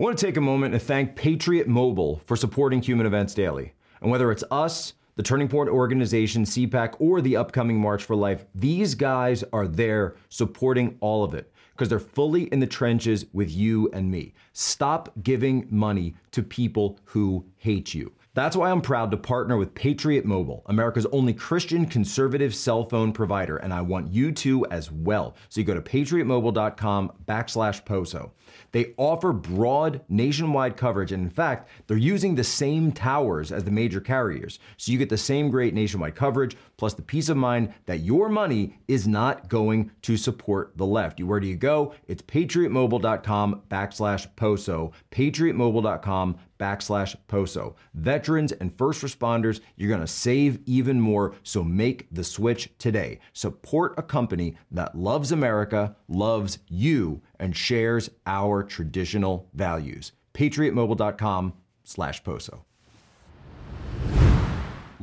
I want to take a moment to thank Patriot Mobile for supporting Human Events Daily. And whether it's us, the Turning Point Organization, CPAC, or the upcoming March for Life, these guys are there supporting all of it because they're fully in the trenches with you and me. Stop giving money to people who hate you. That's why I'm proud to partner with Patriot Mobile, America's only Christian conservative cell phone provider, and I want you to as well. So you go to patriotmobile.com backslash POSO. They offer broad nationwide coverage, and in fact, they're using the same towers as the major carriers. So you get the same great nationwide coverage, plus the peace of mind that your money is not going to support the left. Where do you go? It's patriotmobile.com backslash POSO. Patriotmobile.com backslash POSO. Veterans and first responders, you're going to save even more, so make the switch today. Support a company that loves America, loves you, and shares our traditional values. PatriotMobile.com slash POSO.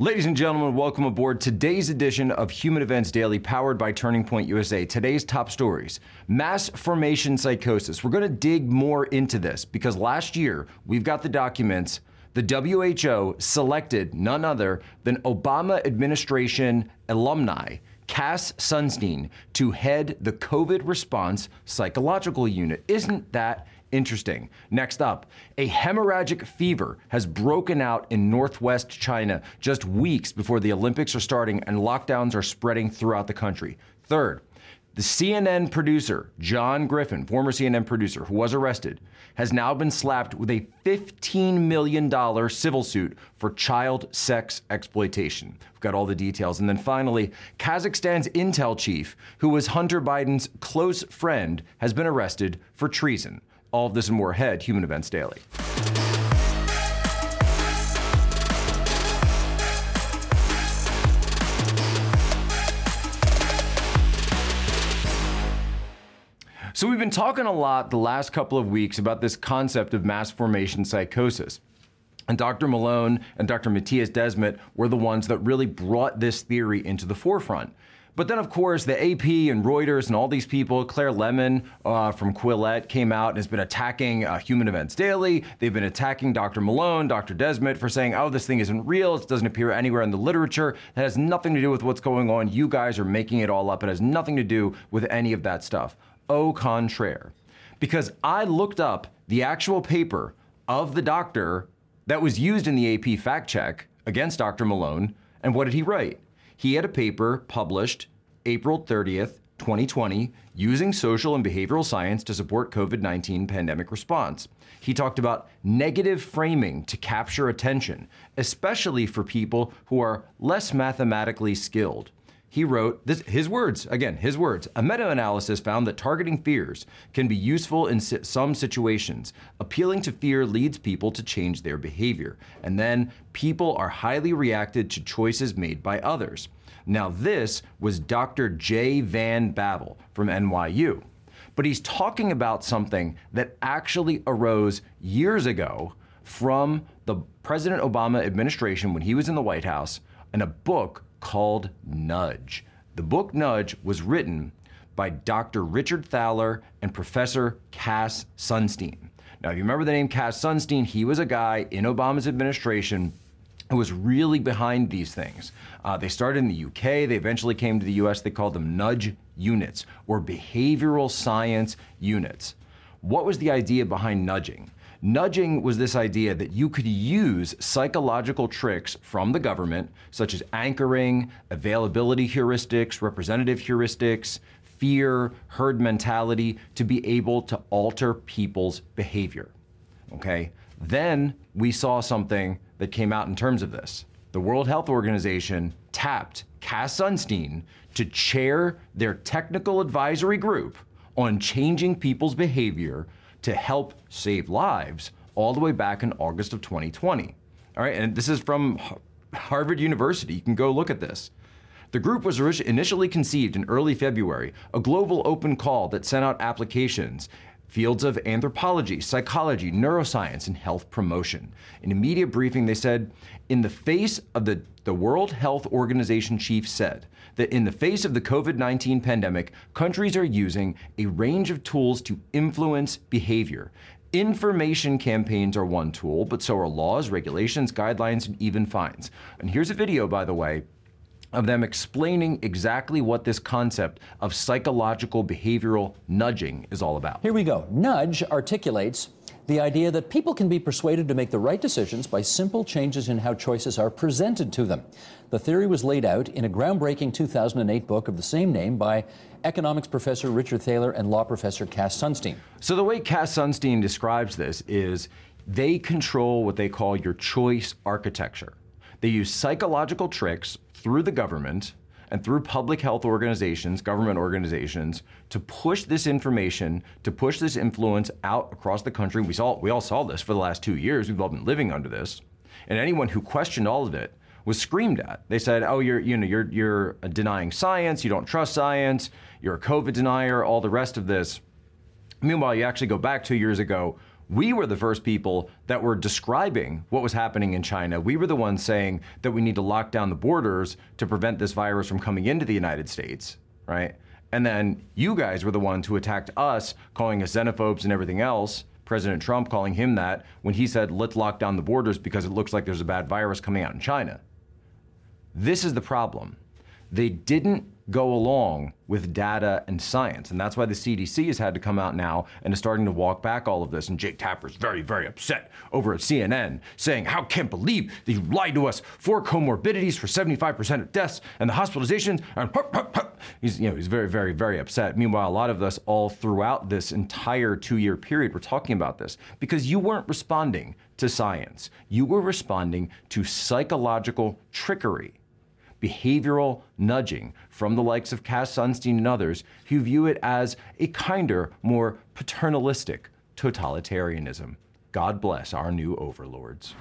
Ladies and gentlemen, welcome aboard today's edition of Human Events Daily, powered by Turning Point USA. Today's top stories mass formation psychosis. We're going to dig more into this because last year we've got the documents. The WHO selected none other than Obama administration alumni Cass Sunstein to head the COVID response psychological unit. Isn't that Interesting. Next up, a hemorrhagic fever has broken out in northwest China just weeks before the Olympics are starting and lockdowns are spreading throughout the country. Third, the CNN producer, John Griffin, former CNN producer who was arrested, has now been slapped with a $15 million civil suit for child sex exploitation. We've got all the details. And then finally, Kazakhstan's intel chief, who was Hunter Biden's close friend, has been arrested for treason. All of this and more ahead, Human Events Daily. So, we've been talking a lot the last couple of weeks about this concept of mass formation psychosis. And Dr. Malone and Dr. Mattias Desmet were the ones that really brought this theory into the forefront. But then, of course, the AP and Reuters and all these people, Claire Lehmann uh, from Quillette came out and has been attacking uh, Human Events Daily. They've been attacking Dr. Malone, Dr. Desmet for saying, oh, this thing isn't real. It doesn't appear anywhere in the literature. That has nothing to do with what's going on. You guys are making it all up. It has nothing to do with any of that stuff. Au contraire. Because I looked up the actual paper of the doctor that was used in the AP fact check against Dr. Malone, and what did he write? He had a paper published April 30th, 2020, using social and behavioral science to support COVID 19 pandemic response. He talked about negative framing to capture attention, especially for people who are less mathematically skilled. He wrote this, his words, again, his words. A meta analysis found that targeting fears can be useful in si- some situations. Appealing to fear leads people to change their behavior. And then people are highly reacted to choices made by others. Now, this was Dr. Jay Van Bavel from NYU. But he's talking about something that actually arose years ago from the President Obama administration when he was in the White House in a book called Nudge. The book Nudge was written by Dr. Richard Thaler and Professor Cass Sunstein. Now, if you remember the name Cass Sunstein, he was a guy in Obama's administration who was really behind these things. Uh, they started in the UK, they eventually came to the US, they called them nudge units or behavioral science units. What was the idea behind nudging? Nudging was this idea that you could use psychological tricks from the government, such as anchoring, availability heuristics, representative heuristics, fear, herd mentality, to be able to alter people's behavior. Okay? Then we saw something that came out in terms of this. The World Health Organization tapped Cass Sunstein to chair their technical advisory group on changing people's behavior to help save lives all the way back in August of 2020. All right, and this is from Harvard University. You can go look at this. The group was initially conceived in early February, a global open call that sent out applications fields of anthropology, psychology, neuroscience, and health promotion. In a media briefing, they said, in the face of the, the World Health Organization chief said that in the face of the COVID 19 pandemic, countries are using a range of tools to influence behavior. Information campaigns are one tool, but so are laws, regulations, guidelines, and even fines. And here's a video, by the way, of them explaining exactly what this concept of psychological behavioral nudging is all about. Here we go. Nudge articulates the idea that people can be persuaded to make the right decisions by simple changes in how choices are presented to them. The theory was laid out in a groundbreaking 2008 book of the same name by economics professor Richard Thaler and law professor Cass Sunstein. So, the way Cass Sunstein describes this is they control what they call your choice architecture. They use psychological tricks through the government and through public health organizations, government organizations, to push this information, to push this influence out across the country. We saw we all saw this for the last two years. We've all been living under this. And anyone who questioned all of it was screamed at. They said, "Oh, you're you know you're you're denying science. You don't trust science. You're a COVID denier. All the rest of this." Meanwhile, you actually go back two years ago we were the first people that were describing what was happening in China. We were the ones saying that we need to lock down the borders to prevent this virus from coming into the United States, right? And then you guys were the ones who attacked us, calling us xenophobes and everything else. President Trump calling him that when he said, let's lock down the borders because it looks like there's a bad virus coming out in China. This is the problem. They didn't go along with data and science. And that's why the CDC has had to come out now and is starting to walk back all of this. And Jake Tapper's very, very upset over at CNN, saying, How can't believe that you lied to us? Four comorbidities for 75% of deaths and the hospitalizations. And hup, hup, hup. he's, you know, he's very, very, very upset. Meanwhile, a lot of us all throughout this entire two year period were talking about this because you weren't responding to science. You were responding to psychological trickery behavioral nudging from the likes of Cass Sunstein and others who view it as a kinder, more paternalistic totalitarianism. God bless our new overlords.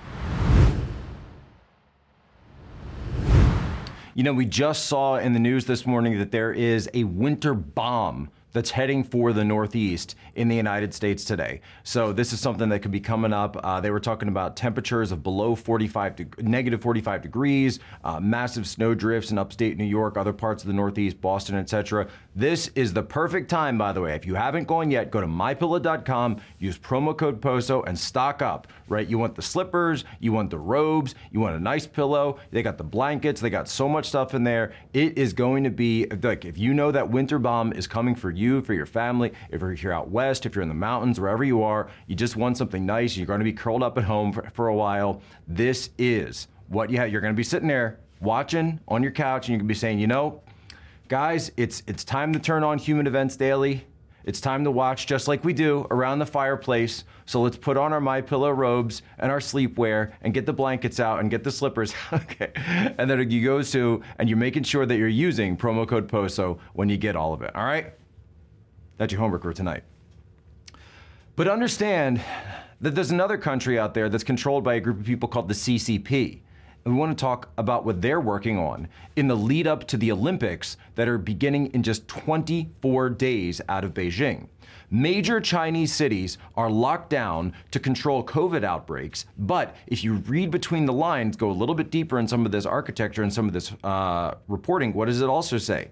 You know, we just saw in the news this morning that there is a winter bomb that's heading for the Northeast in the United States today. So this is something that could be coming up. Uh, they were talking about temperatures of below 45 to negative 45 degrees, uh, massive snow drifts in upstate New York, other parts of the Northeast, Boston, etc. This is the perfect time, by the way. If you haven't gone yet, go to mypillow.com, use promo code POSO, and stock up. Right? You want the slippers, you want the robes, you want a nice pillow. They got the blankets. They got so much stuff in there. It is going to be like if you know that winter bomb is coming for you, for your family, if you're out west, if you're in the mountains, wherever you are, you just want something nice, you're going to be curled up at home for, for a while, this is what you have. You're going to be sitting there watching on your couch and you can be saying, you know, guys, it's it's time to turn on Human Events Daily. It's time to watch just like we do around the fireplace. So let's put on our My Pillow robes and our sleepwear and get the blankets out and get the slippers. okay. And then you go to and you're making sure that you're using promo code POSO when you get all of it. All right? That's your homework for tonight. But understand that there's another country out there that's controlled by a group of people called the CCP. And we want to talk about what they're working on in the lead up to the Olympics that are beginning in just 24 days out of Beijing. Major Chinese cities are locked down to control COVID outbreaks, but if you read between the lines, go a little bit deeper in some of this architecture and some of this uh, reporting, what does it also say?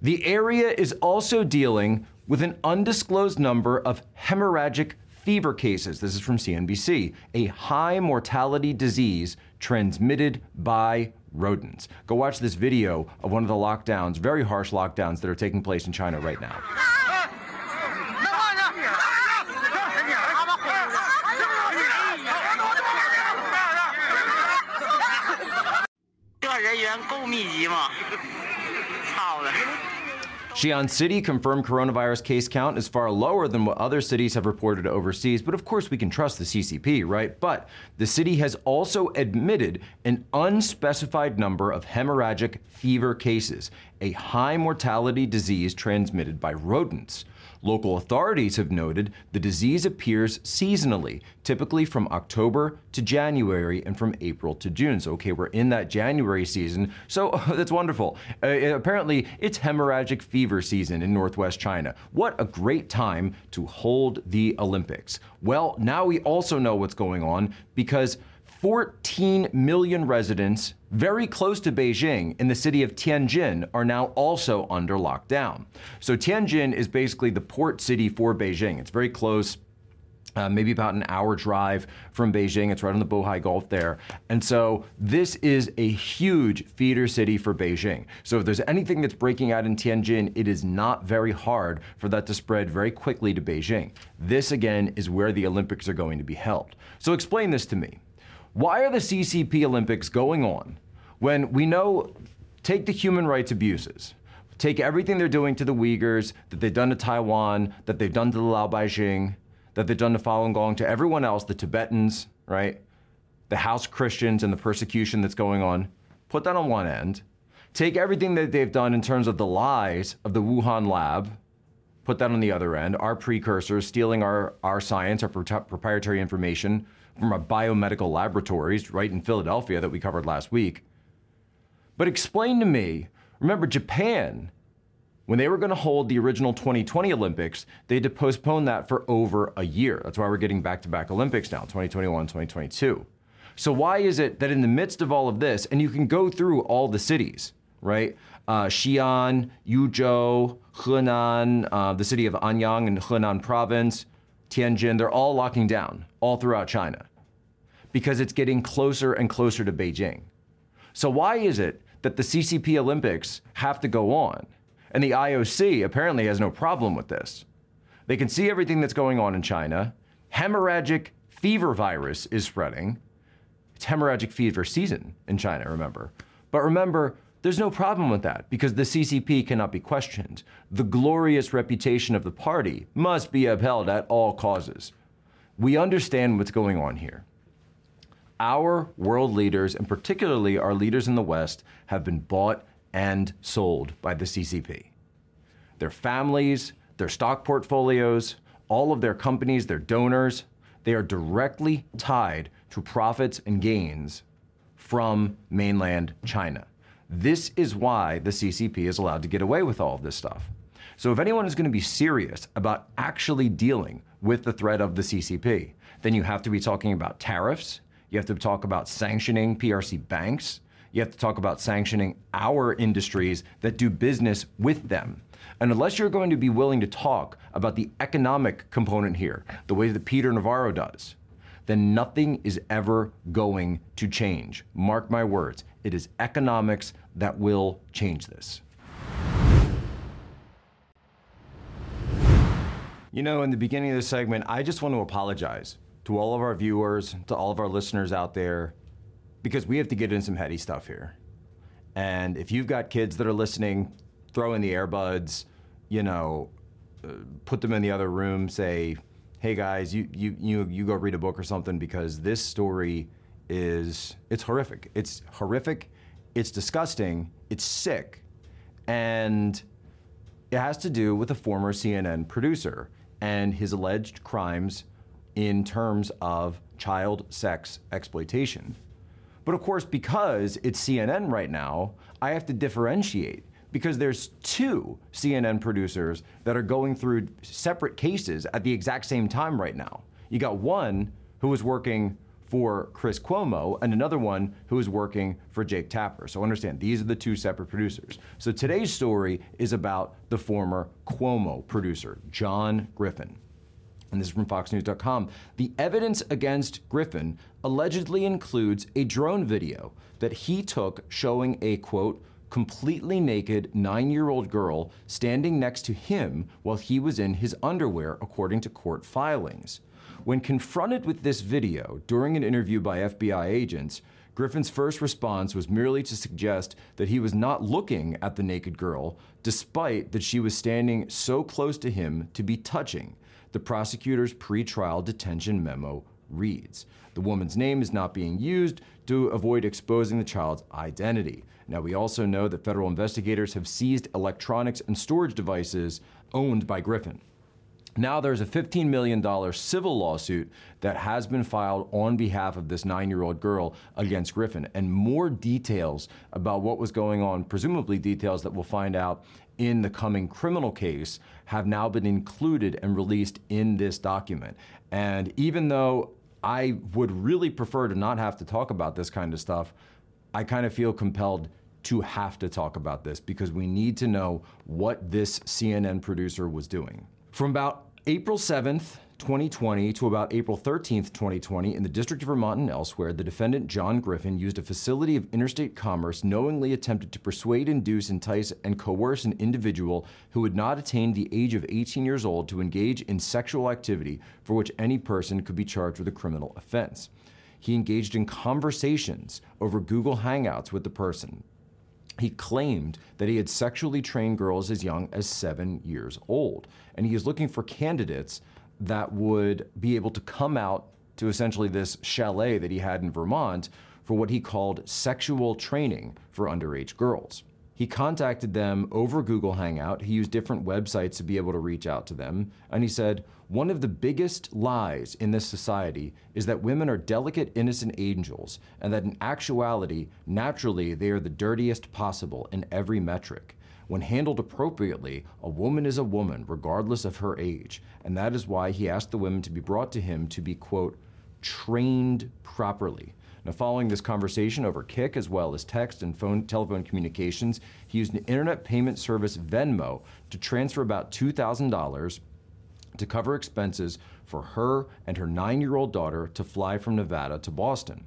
The area is also dealing with an undisclosed number of hemorrhagic fever cases. This is from CNBC, a high mortality disease transmitted by rodents. Go watch this video of one of the lockdowns, very harsh lockdowns that are taking place in China right now. City confirmed coronavirus case count is far lower than what other cities have reported overseas, but of course we can trust the CCP, right? But the city has also admitted an unspecified number of hemorrhagic fever cases, a high mortality disease transmitted by rodents. Local authorities have noted the disease appears seasonally, typically from October to January and from April to June. So, okay, we're in that January season, so that's wonderful. Uh, apparently, it's hemorrhagic fever season in northwest China. What a great time to hold the Olympics. Well, now we also know what's going on because 14 million residents very close to Beijing in the city of Tianjin are now also under lockdown. So Tianjin is basically the port city for Beijing. It's very close uh, maybe about an hour drive from Beijing. It's right on the Bohai Gulf there. And so this is a huge feeder city for Beijing. So if there's anything that's breaking out in Tianjin, it is not very hard for that to spread very quickly to Beijing. This, again, is where the Olympics are going to be held. So explain this to me. Why are the CCP Olympics going on when we know, take the human rights abuses, take everything they're doing to the Uyghurs, that they've done to Taiwan, that they've done to the Laobaixing, that they've done to Falun Gong, to everyone else, the Tibetans, right? The house Christians and the persecution that's going on. Put that on one end. Take everything that they've done in terms of the lies of the Wuhan lab, put that on the other end, our precursors stealing our, our science, our proprietary information from our biomedical laboratories right in Philadelphia that we covered last week. But explain to me, remember Japan when they were going to hold the original 2020 Olympics, they had to postpone that for over a year. That's why we're getting back to back Olympics now, 2021, 2022. So, why is it that in the midst of all of this, and you can go through all the cities, right? Uh, Xi'an, Yuzhou, Henan, uh, the city of Anyang in Henan province, Tianjin, they're all locking down all throughout China because it's getting closer and closer to Beijing. So, why is it that the CCP Olympics have to go on? And the IOC apparently has no problem with this. They can see everything that's going on in China. Hemorrhagic fever virus is spreading. It's hemorrhagic fever season in China, remember. But remember, there's no problem with that because the CCP cannot be questioned. The glorious reputation of the party must be upheld at all causes. We understand what's going on here. Our world leaders, and particularly our leaders in the West, have been bought and sold by the CCP. Their families, their stock portfolios, all of their companies, their donors, they are directly tied to profits and gains from mainland China. This is why the CCP is allowed to get away with all of this stuff. So, if anyone is going to be serious about actually dealing with the threat of the CCP, then you have to be talking about tariffs, you have to talk about sanctioning PRC banks, you have to talk about sanctioning our industries that do business with them. And unless you're going to be willing to talk about the economic component here, the way that Peter Navarro does, then nothing is ever going to change. Mark my words, it is economics that will change this. You know, in the beginning of this segment, I just want to apologize to all of our viewers, to all of our listeners out there because we have to get in some heady stuff here. And if you've got kids that are listening, throw in the earbuds, you know, uh, put them in the other room, say, "Hey guys, you you you you go read a book or something because this story is it's horrific. It's horrific. It's disgusting. It's sick." And it has to do with a former CNN producer and his alleged crimes in terms of child sex exploitation. But of course, because it's CNN right now, I have to differentiate because there's two CNN producers that are going through separate cases at the exact same time right now. You got one who was working for Chris Cuomo and another one who is working for Jake Tapper. So understand, these are the two separate producers. So today's story is about the former Cuomo producer, John Griffin and this is from FoxNews.com. The evidence against Griffin allegedly includes a drone video that he took showing a quote, completely naked nine year old girl standing next to him while he was in his underwear, according to court filings. When confronted with this video during an interview by FBI agents, Griffin's first response was merely to suggest that he was not looking at the naked girl, despite that she was standing so close to him to be touching the prosecutor's pretrial detention memo reads. The woman's name is not being used to avoid exposing the child's identity. Now, we also know that federal investigators have seized electronics and storage devices owned by Griffin. Now there's a $15 million civil lawsuit that has been filed on behalf of this nine year old girl against Griffin. And more details about what was going on, presumably details that we'll find out in the coming criminal case, have now been included and released in this document. And even though I would really prefer to not have to talk about this kind of stuff, I kind of feel compelled to have to talk about this because we need to know what this CNN producer was doing. From about April 7th 2020 to about April 13th, 2020, in the District of Vermont and elsewhere, the defendant, John Griffin, used a facility of interstate commerce, knowingly attempted to persuade, induce, entice, and coerce an individual who had not attained the age of 18 years old to engage in sexual activity for which any person could be charged with a criminal offense. He engaged in conversations over Google Hangouts with the person. He claimed that he had sexually trained girls as young as seven years old, and he is looking for candidates that would be able to come out to essentially this chalet that he had in Vermont for what he called sexual training for underage girls. He contacted them over Google Hangout. He used different websites to be able to reach out to them. And he said, One of the biggest lies in this society is that women are delicate, innocent angels, and that in actuality, naturally, they are the dirtiest possible in every metric. When handled appropriately, a woman is a woman, regardless of her age. And that is why he asked the women to be brought to him to be, quote, trained properly. Now, following this conversation over Kik, as well as text and phone telephone communications, he used an internet payment service Venmo to transfer about $2,000 to cover expenses for her and her nine year old daughter to fly from Nevada to Boston.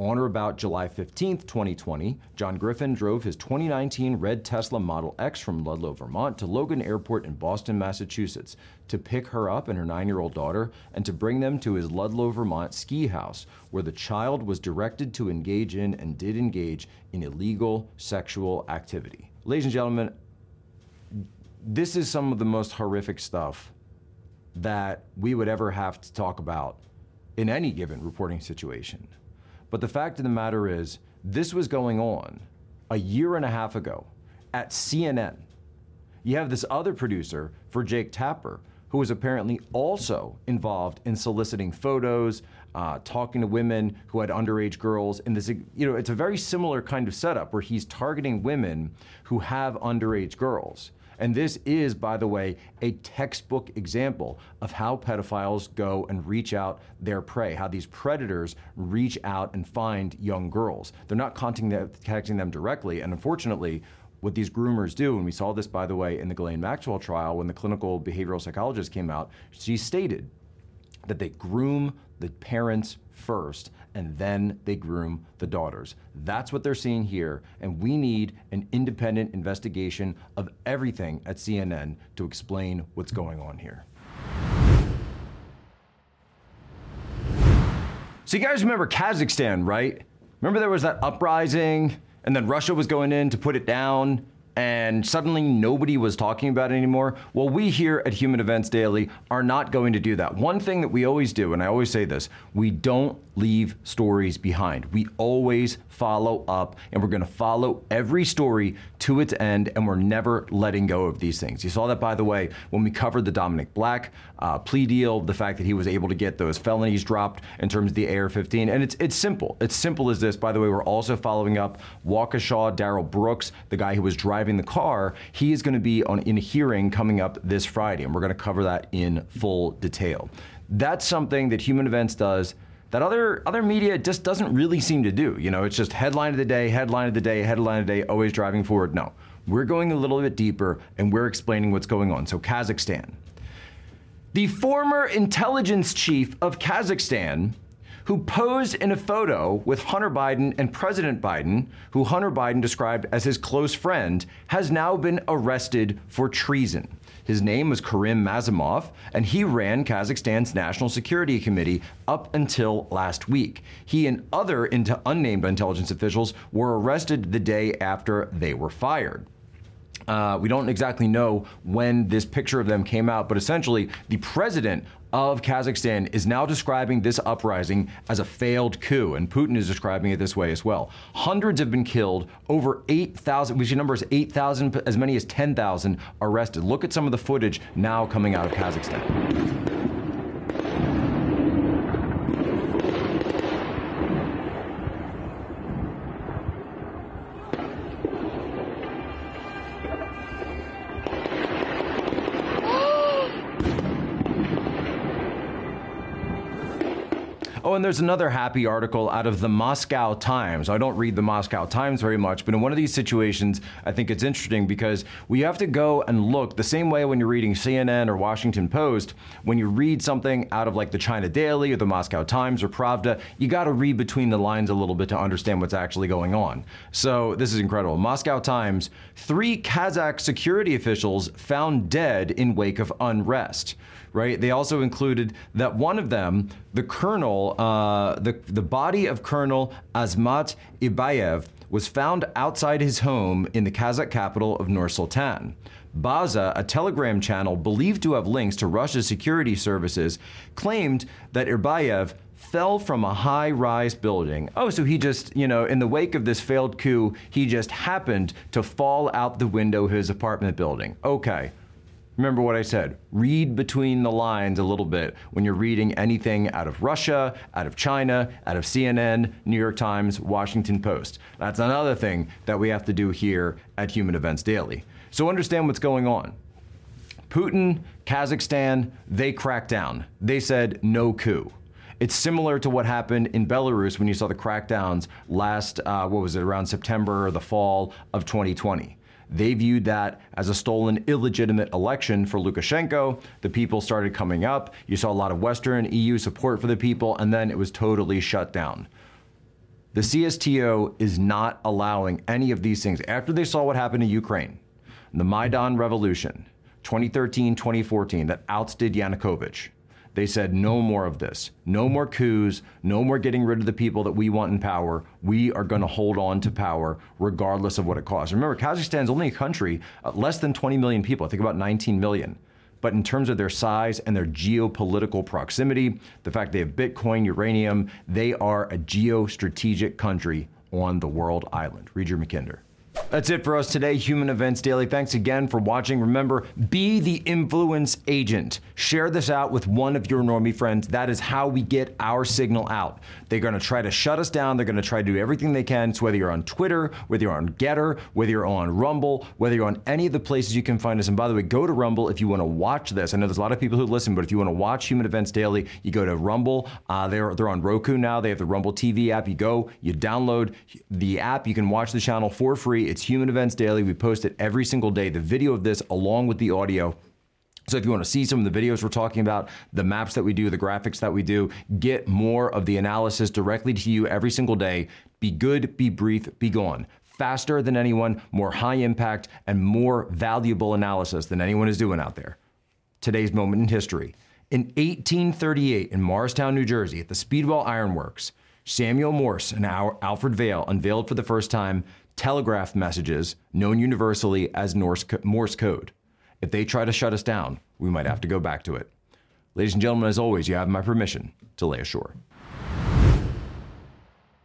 On or about July 15, 2020, John Griffin drove his 2019 red Tesla Model X from Ludlow, Vermont to Logan Airport in Boston, Massachusetts to pick her up and her nine year old daughter and to bring them to his Ludlow, Vermont ski house, where the child was directed to engage in and did engage in illegal sexual activity. Ladies and gentlemen, this is some of the most horrific stuff that we would ever have to talk about in any given reporting situation. But the fact of the matter is, this was going on a year and a half ago at CNN. You have this other producer for Jake Tapper, who was apparently also involved in soliciting photos, uh, talking to women who had underage girls. And this, you know, it's a very similar kind of setup where he's targeting women who have underage girls. And this is, by the way, a textbook example of how pedophiles go and reach out their prey, how these predators reach out and find young girls. They're not contacting them directly. And unfortunately, what these groomers do, and we saw this, by the way, in the Ghislaine Maxwell trial when the clinical behavioral psychologist came out, she stated that they groom the parents first and then they groom the daughters. That's what they're seeing here, and we need an independent investigation of everything at CNN to explain what's going on here. So, you guys remember Kazakhstan, right? Remember there was that uprising, and then Russia was going in to put it down? And suddenly nobody was talking about it anymore. Well, we here at Human Events Daily are not going to do that. One thing that we always do, and I always say this, we don't leave stories behind. We always follow up, and we're going to follow every story to its end, and we're never letting go of these things. You saw that, by the way, when we covered the Dominick Black uh, plea deal, the fact that he was able to get those felonies dropped in terms of the AR-15, and it's it's simple. It's simple as this. By the way, we're also following up Waukesha Darrell Brooks, the guy who was driving the car. He is going to be on in a hearing coming up this Friday, and we're going to cover that in full detail. That's something that Human Events does that other other media just doesn't really seem to do. You know, it's just headline of the day, headline of the day, headline of the day, always driving forward. No, we're going a little bit deeper and we're explaining what's going on. So Kazakhstan, the former intelligence chief of Kazakhstan. Who posed in a photo with Hunter Biden and President Biden, who Hunter Biden described as his close friend, has now been arrested for treason. His name was Karim Massimov, and he ran Kazakhstan's National Security Committee up until last week. He and other into unnamed intelligence officials were arrested the day after they were fired. Uh, we don't exactly know when this picture of them came out, but essentially, the president of Kazakhstan is now describing this uprising as a failed coup, and Putin is describing it this way as well. Hundreds have been killed, over 8,000, we see numbers 8,000, as many as 10,000 arrested. Look at some of the footage now coming out of Kazakhstan. And there's another happy article out of the Moscow Times. I don't read the Moscow Times very much, but in one of these situations, I think it's interesting because we have to go and look the same way when you're reading CNN or Washington Post. When you read something out of like the China Daily or the Moscow Times or Pravda, you got to read between the lines a little bit to understand what's actually going on. So this is incredible. Moscow Times: Three Kazakh security officials found dead in wake of unrest right? They also included that one of them, the colonel, uh, the, the body of Colonel Azmat Ibayev, was found outside his home in the Kazakh capital of Nur Sultan. Baza, a Telegram channel believed to have links to Russia's security services, claimed that Irbayev fell from a high rise building. Oh, so he just, you know, in the wake of this failed coup, he just happened to fall out the window of his apartment building. Okay. Remember what I said. Read between the lines a little bit when you're reading anything out of Russia, out of China, out of CNN, New York Times, Washington Post. That's another thing that we have to do here at Human Events Daily. So understand what's going on. Putin, Kazakhstan, they cracked down. They said no coup. It's similar to what happened in Belarus when you saw the crackdowns last, uh, what was it, around September or the fall of 2020. They viewed that as a stolen, illegitimate election for Lukashenko. The people started coming up. You saw a lot of Western EU support for the people, and then it was totally shut down. The CSTO is not allowing any of these things. After they saw what happened in Ukraine, the Maidan Revolution, 2013 2014, that ousted Yanukovych, they said, no more of this. No more coups. No more getting rid of the people that we want in power. We are going to hold on to power regardless of what it costs. Remember, Kazakhstan is only a country, uh, less than 20 million people, I think about 19 million. But in terms of their size and their geopolitical proximity, the fact they have Bitcoin, uranium, they are a geostrategic country on the world island. Read your Mackinder. That's it for us today, Human Events Daily. Thanks again for watching. Remember, be the influence agent. Share this out with one of your normie friends. That is how we get our signal out. They're going to try to shut us down. They're going to try to do everything they can. So whether you're on Twitter, whether you're on GETTR, whether you're on Rumble, whether you're on any of the places you can find us. And by the way, go to Rumble if you want to watch this. I know there's a lot of people who listen, but if you want to watch Human Events Daily, you go to Rumble. Uh, they're they're on Roku now. They have the Rumble TV app. You go, you download the app. You can watch the channel for free. It's Human Events Daily. We post it every single day. The video of this along with the audio. So if you want to see some of the videos we're talking about, the maps that we do, the graphics that we do, get more of the analysis directly to you every single day. Be good, be brief, be gone. Faster than anyone, more high impact, and more valuable analysis than anyone is doing out there. Today's moment in history. In 1838, in Morristown, New Jersey, at the Speedwell Iron Works, Samuel Morse and Alfred Vail unveiled for the first time telegraph messages known universally as Morse code. If they try to shut us down, we might have to go back to it. Ladies and gentlemen, as always, you have my permission to lay ashore.